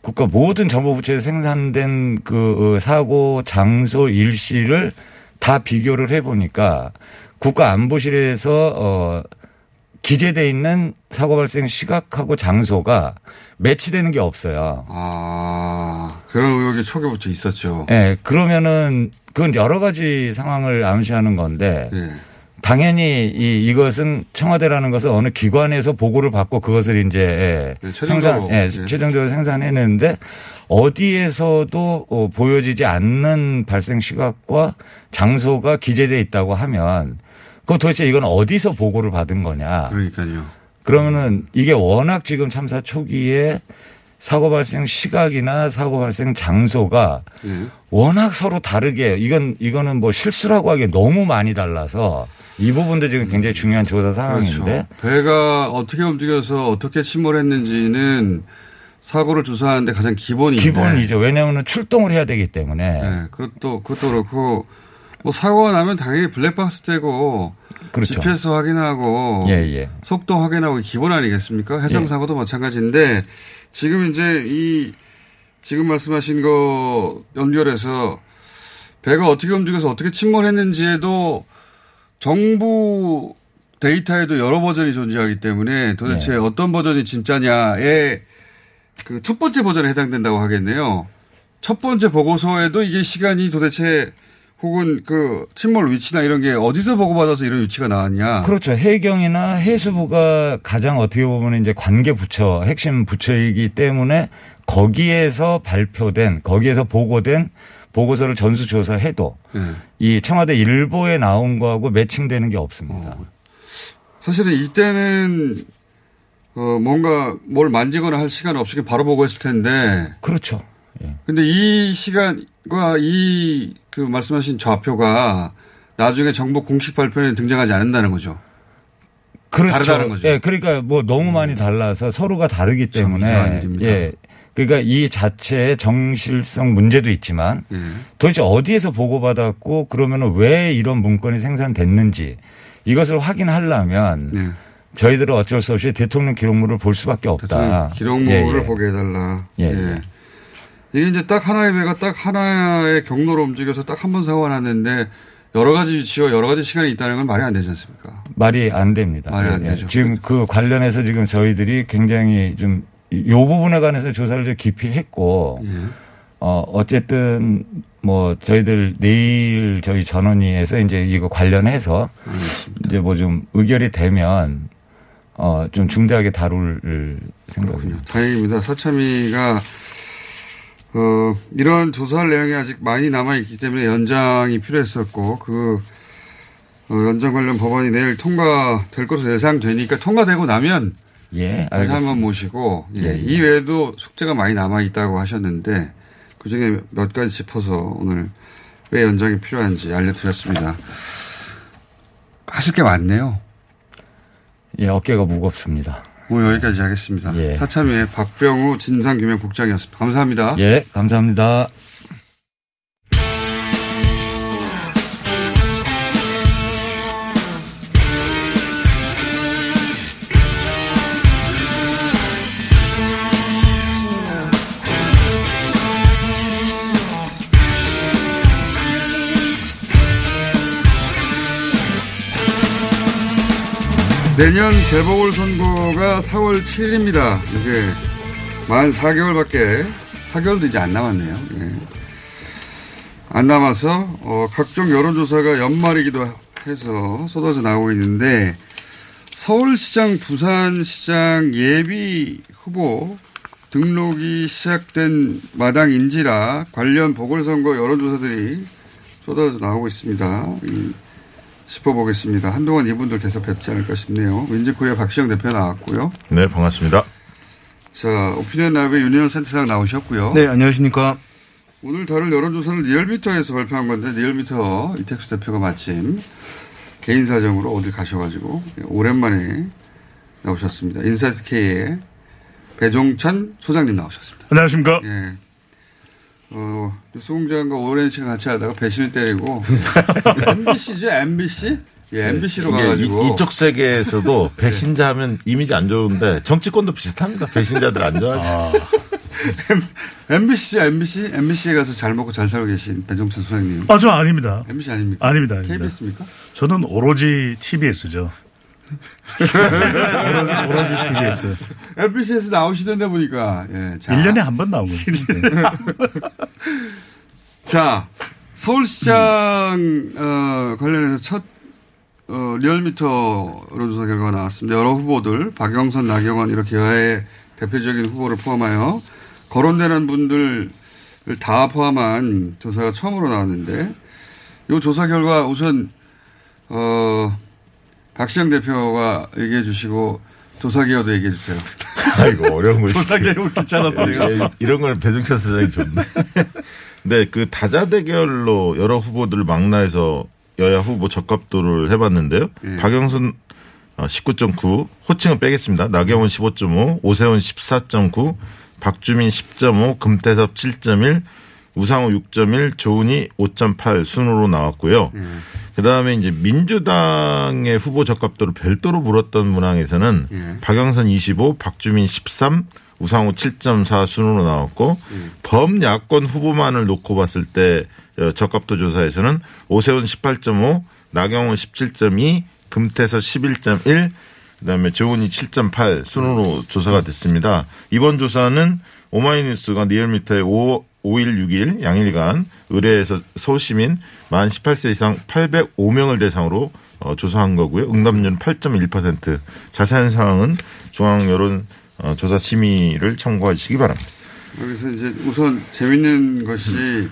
국가 모든 정보 부처에서 생산된 그 어, 사고 장소 일시를 다 비교를 해보니까 국가 안보실에서 어, 기재돼 있는 사고 발생 시각하고 장소가 매치되는 게 없어요. 아, 그런 의혹이 초기부터 있었죠. 예, 그러면은 그건 여러 가지 상황을 암시하는 건데 예. 당연히 이, 이것은 청와대라는 것은 어느 기관에서 보고를 받고 그것을 이제 예, 네. 생산, 예, 예. 최종적으로 생산해내는데 어디에서도 어, 보여지지 않는 발생 시각과 장소가 기재돼 있다고 하면 그럼 도대체 이건 어디서 보고를 받은 거냐? 그러니까요. 그러면은 이게 워낙 지금 참사 초기에 사고 발생 시각이나 사고 발생 장소가 예. 워낙 서로 다르게 이건 이거는 뭐 실수라고 하기에 너무 많이 달라서 이 부분도 지금 굉장히 중요한 조사 상황인데 그렇죠. 배가 어떻게 움직여서 어떻게 침몰했는지는 사고를 조사하는데 가장 기본인데. 기본이죠. 왜냐하면 출동을 해야 되기 때문에 네, 그것도 그것도 그렇고 뭐 사고가 나면 당연히 블랙박스 떼고 그렇죠. GPS 확인하고 예, 예. 속도 확인하고 기본 아니겠습니까? 해상 예. 사고도 마찬가지인데 지금 이제 이 지금 말씀하신 거 연결해서 배가 어떻게 움직여서 어떻게 침몰했는지에도 정부 데이터에도 여러 버전이 존재하기 때문에 도대체 네. 어떤 버전이 진짜냐에 그 첫 번째 버전에 해당된다고 하겠네요. 첫 번째 보고서에도 이게 시간이 도대체 혹은 그 침몰 위치나 이런 게 어디서 보고받아서 이런 위치가 나왔냐. 그렇죠. 해경이나 해수부가 가장 어떻게 보면 이제 관계 부처, 핵심 부처이기 때문에 거기에서 발표된, 거기에서 보고된 보고서를 전수조사해도 네. 이 청와대 일보에 나온 거하고 매칭되는 게 없습니다. 사실은 이때는 어 뭔가 뭘 만지거나 할 시간 없이 바로 보고 했을 텐데. 그렇죠. 근데 이 시간과 이 그 말씀하신 좌표가 나중에 정부 공식 발표에 등장하지 않는다는 거죠. 그렇죠. 다르다는 거죠. 예, 그러니까 뭐 너무 많이 달라서 서로가 다르기 때문에. 예. 그러니까 이 자체의 정실성 문제도 있지만 예. 도대체 어디에서 보고받았고 그러면은 왜 이런 문건이 생산됐는지 이것을 확인하려면 네. 저희들은 어쩔 수 없이 대통령 기록물을 볼 수밖에 없다. 기록물을 예, 예. 보게 해달라. 예, 예. 이게 이제 딱 하나의 배가 딱 하나의 경로로 움직여서 딱 한 번 사고가 났는데 여러 가지 위치와 여러 가지 시간이 있다는 건 말이 안 되지 않습니까? 말이 안 됩니다. 말이 안 예, 예. 되죠. 지금 그 관련해서 지금 저희들이 굉장히 좀 요 부분에 관해서 조사를 좀 깊이 했고 예. 어 어쨌든 뭐 저희들 내일 저희 전원위에서 이제 이거 관련해서 이제 뭐 좀 의결이 되면 어 좀 중대하게 다룰 생각입니다. 다행입니다. 사참위가 어, 이런 조사 내용이 아직 많이 남아있기 때문에 연장이 필요했었고, 그, 어, 연장 관련 법안이 내일 통과될 것으로 예상되니까 통과되고 나면 예, 다시. 한번 모시고, 예, 예, 예. 이 외에도 숙제가 많이 남아 있다고 하셨는데, 그 중에 몇 가지 짚어서 오늘 왜 연장이 필요한지 알려드렸습니다. 하실 게 많네요. 예, 어깨가 무겁습니다. 오늘 여기까지 하겠습니다. 예. 사참위의 박병우 진상규명국장이었습니다. 감사합니다. 예, 감사합니다. 내년 재보궐선거가 4월 7일입니다. 이제 만 4개월밖에 4개월도 이제 안 남았네요. 예. 안 남아서 어, 각종 여론조사가 연말이기도 해서 쏟아져 나오고 있는데 서울시장, 부산시장 예비 후보 등록이 시작된 마당인지라 관련 보궐선거 여론조사들이 쏟아져 나오고 있습니다. 이 짚어보겠습니다. 한동안 이분들 계속 뵙지 않을까 싶네요. 윈지코리아 박시영 대표 나왔고요. 네, 반갑습니다. 자, 오피니언 라이브의 윤희웅 센터장 나오셨고요. 네, 안녕하십니까. 오늘 다룰 여론조사를 리얼미터에서 발표한 건데, 리얼미터 이택수 대표가 마침 개인 사정으로 어딜 가셔가지고, 오랜만에 나오셨습니다. 인사이트 K의 배종찬 소장님 나오셨습니다. 안녕하십니까. 예. 어, 뉴스공장과 오랜 시간 같이 하다가 배신을 때리고, MBC죠? MBC? 예, MBC로 이게 가가지고. 이, 이쪽 세계에서도 배신자 하면 이미지 안 좋은데 정치권도 비슷합니다. 배신자들 안 좋아하죠. MBC죠, MBC? MBC에 가서 잘 먹고 잘 살고 계신 배종찬 소장님. 아, 저 아닙니다. MBC 아닙니까? 아닙니다. 아닙니다. KBS입니까? 저는 오로지 TBS죠. 오로지 TBS. MBC에서 나오시던데 보니까, 예. 자. 1년에 한 번 나오고. 자, 서울시장, 어, 관련해서 첫, 어, 리얼미터 여론조사 결과가 나왔습니다. 여러 후보들, 박영선, 나경원, 이렇게 여야의 대표적인 후보를 포함하여 거론되는 분들을 다 포함한 조사가 처음으로 나왔는데, 이 조사 결과 우선, 어, 박시영 대표가 얘기해 주시고, 조사기여도 얘기해 주세요. 아이고, 어려운 거 조사기여 귀찮아서 제가. 예, 이런 걸 배정철 사장이 좋네. 네, 그 다자 대결로 여러 후보들을 망라해서 여야 후보 적합도를 해봤는데요. 예. 박영선 어, 19.9, 호칭은 빼겠습니다. 나경원 15.5, 오세훈 14.9, 박주민 10.5, 금태섭 7.1, 우상호 6.1, 조은희 5.8 순으로 나왔고요. 그 다음에 이제 민주당의 후보 적합도를 별도로 물었던 문항에서는 예. 박영선 25, 박주민 13, 우상호 7.4 순으로 나왔고 범야권 후보만을 놓고 봤을 때 어, 적합도 조사에서는 오세훈 18.5, 나경원 17.2, 금태서 11.1, 그다음에 조은희 7.8 순으로 조사가 됐습니다. 이번 조사는 오마이뉴스가 리얼미터의 5, 5일 6일 양일간 의뢰해서 서울시민 만 18세 이상 805명을 대상으로 어, 조사한 거고요. 응답률은 8.1%. 자세한 사항은 중앙 여론 어, 조사 심의를 참고하시기 바랍니다. 여기서 이제 우선 재밌는 것이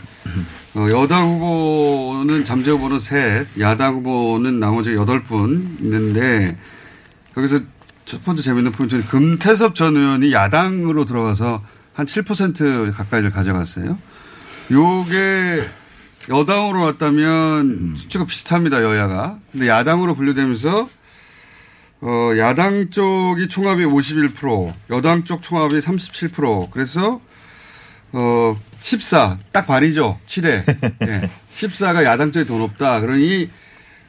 어, 여당 후보는 잠재 후보는 셋, 야당 후보는 나머지 여덟 분 있는데 여기서 첫 번째 재밌는 포인트는 금태섭 전 의원이 야당으로 들어가서 한 7% 가까이를 가져갔어요. 요게 여당으로 왔다면 수치가 비슷합니다, 여야가. 근데 야당으로 분류되면서 어, 야당 쪽이 총합이 51%, 여당 쪽 총합이 37%. 그래서 어, 14, 딱 반이죠. 7회. 예. 14가 야당 쪽이 더 높다. 그러니,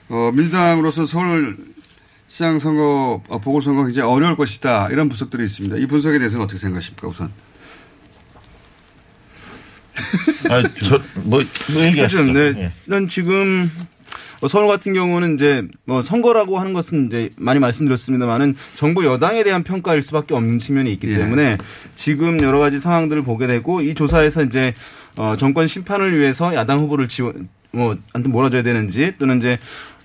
어, 민주당으로서 서울 시장 선거, 어, 보궐선거 굉장히 어려울 것이다. 이런 분석들이 있습니다. 이 분석에 대해서는 어떻게 생각하십니까, 우선? 아, 저, 뭐, 뭐 얘기하시죠. 네. 예. 일단 지금 어, 서울 같은 경우는 이제 뭐 선거라고 하는 것은 이제 많이 말씀드렸습니다만은 정부 여당에 대한 평가일 수밖에 없는 측면이 있기 예. 때문에 지금 여러 가지 상황들을 보게 되고 이 조사에서 이제 어 정권 심판을 위해서 야당 후보를 지원 뭐 아무튼 몰아줘야 되는지 또는 이제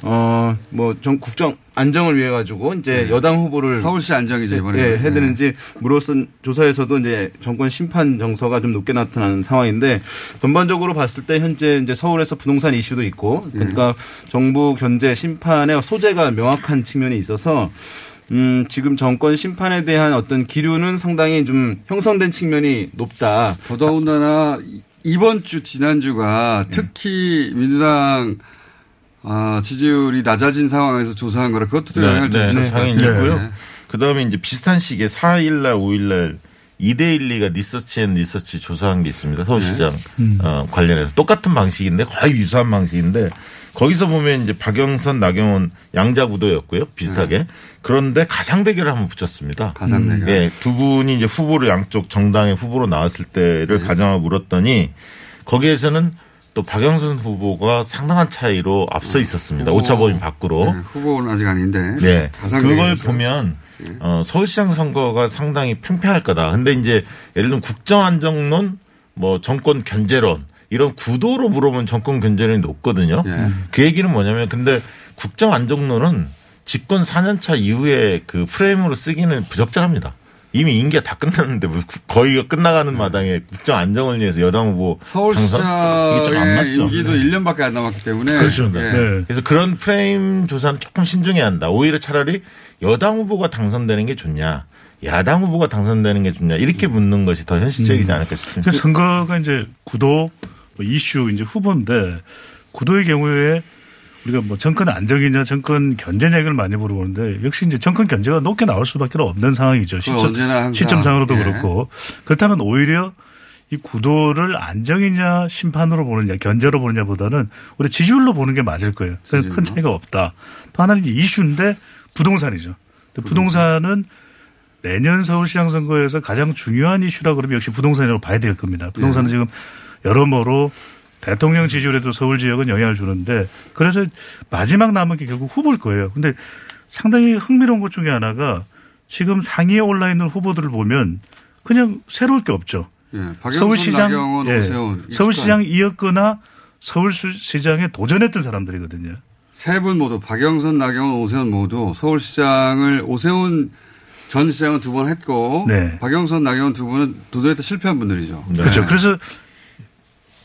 어뭐 국정 안정을 위해 가지고 이제 네. 여당 후보를 서울시 안정이죠, 이번에. 예, 해야 되는지 물었던 조사에서도 이제 정권 심판 정서가 좀 높게 나타나는 상황인데 전반적으로 봤을 때 현재 이제 서울에서 부동산 이슈도 있고 그러니까 정부 견제 심판의 소재가 명확한 측면이 있어서 음, 지금 정권 심판에 대한 어떤 기류는 상당히 좀 형성된 측면이 높다. 더더군다나 이번 주 지난주가 네. 특히 민주당 아, 지지율이 낮아진 상황에서 조사한 거라 그것도 또 영향을 좀 네, 미쳤을 것 상황이 같아요. 있고요. 네. 그 다음에 이제 비슷한 시기에 4일 날, 5일날 2대1리가 리서치 앤 리서치 조사한 게 있습니다. 서울시장 음. 어, 관련해서. 똑같은 방식인데 거의 유사한 방식인데 거기서 보면 이제 박영선, 나경원 양자 구도였고요. 비슷하게. 그런데 가상 대결을 한번 붙였습니다. 가상 대결. 예, 두 분이 이제 후보로 양쪽 정당의 후보로 나왔을 때를 가정하고 물었더니 거기에서는 또 박영선 후보가 상당한 차이로 앞서 있었습니다. 후보. 오차 범위 밖으로. 네, 후보는 아직 아닌데. 네. 가상 그걸. 보면 어, 서울시장 선거가 상당히 팽팽할 거다. 근데 이제 예를 들면 국정 안정론, 뭐 정권 견제론 이런 구도로 물어보면 정권 견제론이 높거든요. 예. 그 얘기는 뭐냐면 근데 국정 안정론은 집권 4년차 이후에 그 프레임으로 쓰기는 부적절합니다. 이미 임기가 다 끝났는데 뭐 거의가 끝나가는 마당에 국정 안정을 위해서 여당 후보 당선 이게 좀안 서울시장의 맞죠. 임기도 1년밖에 안 남았기 때문에. 그렇죠. 예. 네. 그래서 그런 프레임 조사는 조금 신중해야 한다. 오히려 차라리 여당 후보가 당선되는 게 좋냐, 야당 후보가 당선되는 게 좋냐 이렇게 묻는 것이 더 현실적이지 않을까 싶습니다. 그 선거가 이제 구도 뭐 이슈 이제 후보인데 구도의 경우에 우리가 뭐 정권 안정이냐 정권 견제 얘기를 많이 물어보는데 역시 이제 정권 견제가 높게 나올 수밖에 없는 상황이죠. 언제나 항상. 시점상으로도 예. 그렇고 그렇다면 오히려 이 구도를 안정이냐 심판으로 보느냐 견제로 보느냐보다는 우리 지지율로 보는 게 맞을 거예요. 그래서 큰 차이가 없다. 또 하나는 이슈인데 부동산이죠. 근데 부동산은 내년 서울시장 선거에서 가장 중요한 이슈라 그러면 역시 부동산이라고 봐야 될 겁니다. 부동산은 네. 지금 여러모로 대통령 지지율에도 서울 지역은 영향을 주는데 그래서 마지막 남은 게 결국 후보일 거예요. 근데 상당히 흥미로운 것 중에 하나가 지금 상위에 올라 있는 후보들을 보면 그냥 새로울 게 없죠. 예. 박영선, 나경원, 예, 오세훈. 서울시장 이었거나 서울시장에 도전했던 사람들이거든요. 세 분 모두 박영선, 나경원, 오세훈 모두 서울시장을 오세훈 전 시장은 두 번 했고 네. 박영선, 나경원 두 분은 도전했다 실패한 분들이죠. 그렇죠. 그래서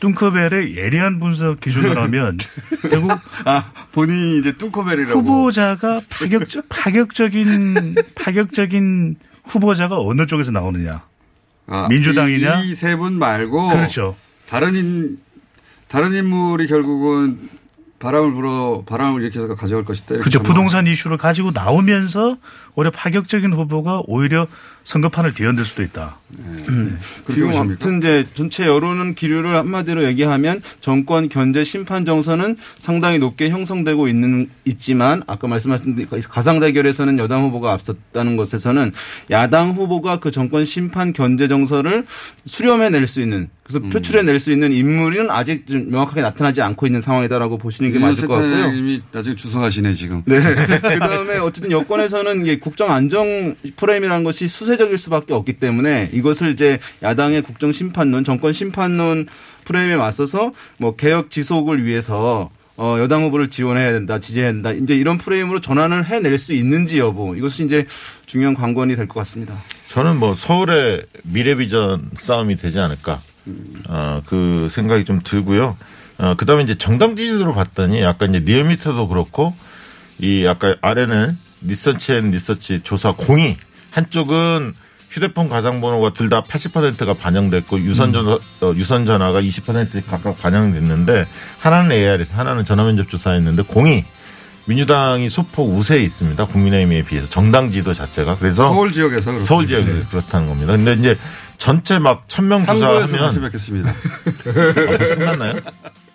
뚱커벨의 예리한 분석 기준으로 하면 결국 아 본인이 이제 뚱커벨이라고 후보자가 파격적 파격적인 파격적인 후보자가 어느 쪽에서 나오느냐 아, 민주당이냐 이 세분 말고 그렇죠. 다른 인 다른 인물이 결국은 바람을 불어 바람을 일으켜서 가져갈 것이다. 전망- 부동산 이슈를 가지고 나오면서 오히려 파격적인 후보가 오히려 선거판을 뒤흔들 수도 있다. 음. 지금 아무튼 이제 전체 여론은 기류를 한마디로 얘기하면 정권 견제 심판 정서는 상당히 높게 형성되고 있는 있지만 아까 말씀하신 가상 대결에서는 여당 후보가 앞섰다는 것에서는 야당 후보가 그 정권 심판 견제 정서를 수렴해낼 수 있는 그래서 음. 표출해낼 수 있는 인물은 아직 좀 명확하게 나타나지 않고 있는 상황이다라고 보시는 게 맞을 것 같고요. 이미 나중에 주석하시네 지금. 네. 그 다음에 어쨌든 여권에서는 이게 국정 안정 프레임이라는 것이 수세 적일 수밖에 없기 때문에 이것을 이제 야당의 국정 심판론, 정권 심판론 프레임에 맞서서 뭐 개혁 지속을 위해서 어, 여당 후보를 지원해야 된다, 지지해야 된다. 이제 이런 프레임으로 전환을 해낼 수 있는지 여부. 이것이 이제 중요한 관건이 될 것 같습니다. 저는 뭐 서울의 미래 비전 싸움이 되지 않을까. 어, 그 생각이 좀 들고요. 어, 그 다음에 이제 정당 지지도로 봤더니 약간 이제 리얼미터도 그렇고 이 아까 아래는 리서치 앤 리서치 조사 공이 한쪽은 휴대폰 가상번호가 둘 다 80%가 반영됐고 유선 전화 어, 유선 전화가 20% 각각 반영됐는데 하나는 ARS 하나는 전화 면접 조사했는데 공이 민주당이 소폭 우세에 있습니다. 국민의힘에 비해서 정당 지도 자체가 그래서 서울 지역에서 그렇군요. 서울 지역이 네. 그렇다는 겁니다. 근데 이제 전체 막 천명 상고에서 조사하면 다시 뵙겠습니다. 아, 벌써 끝났나요?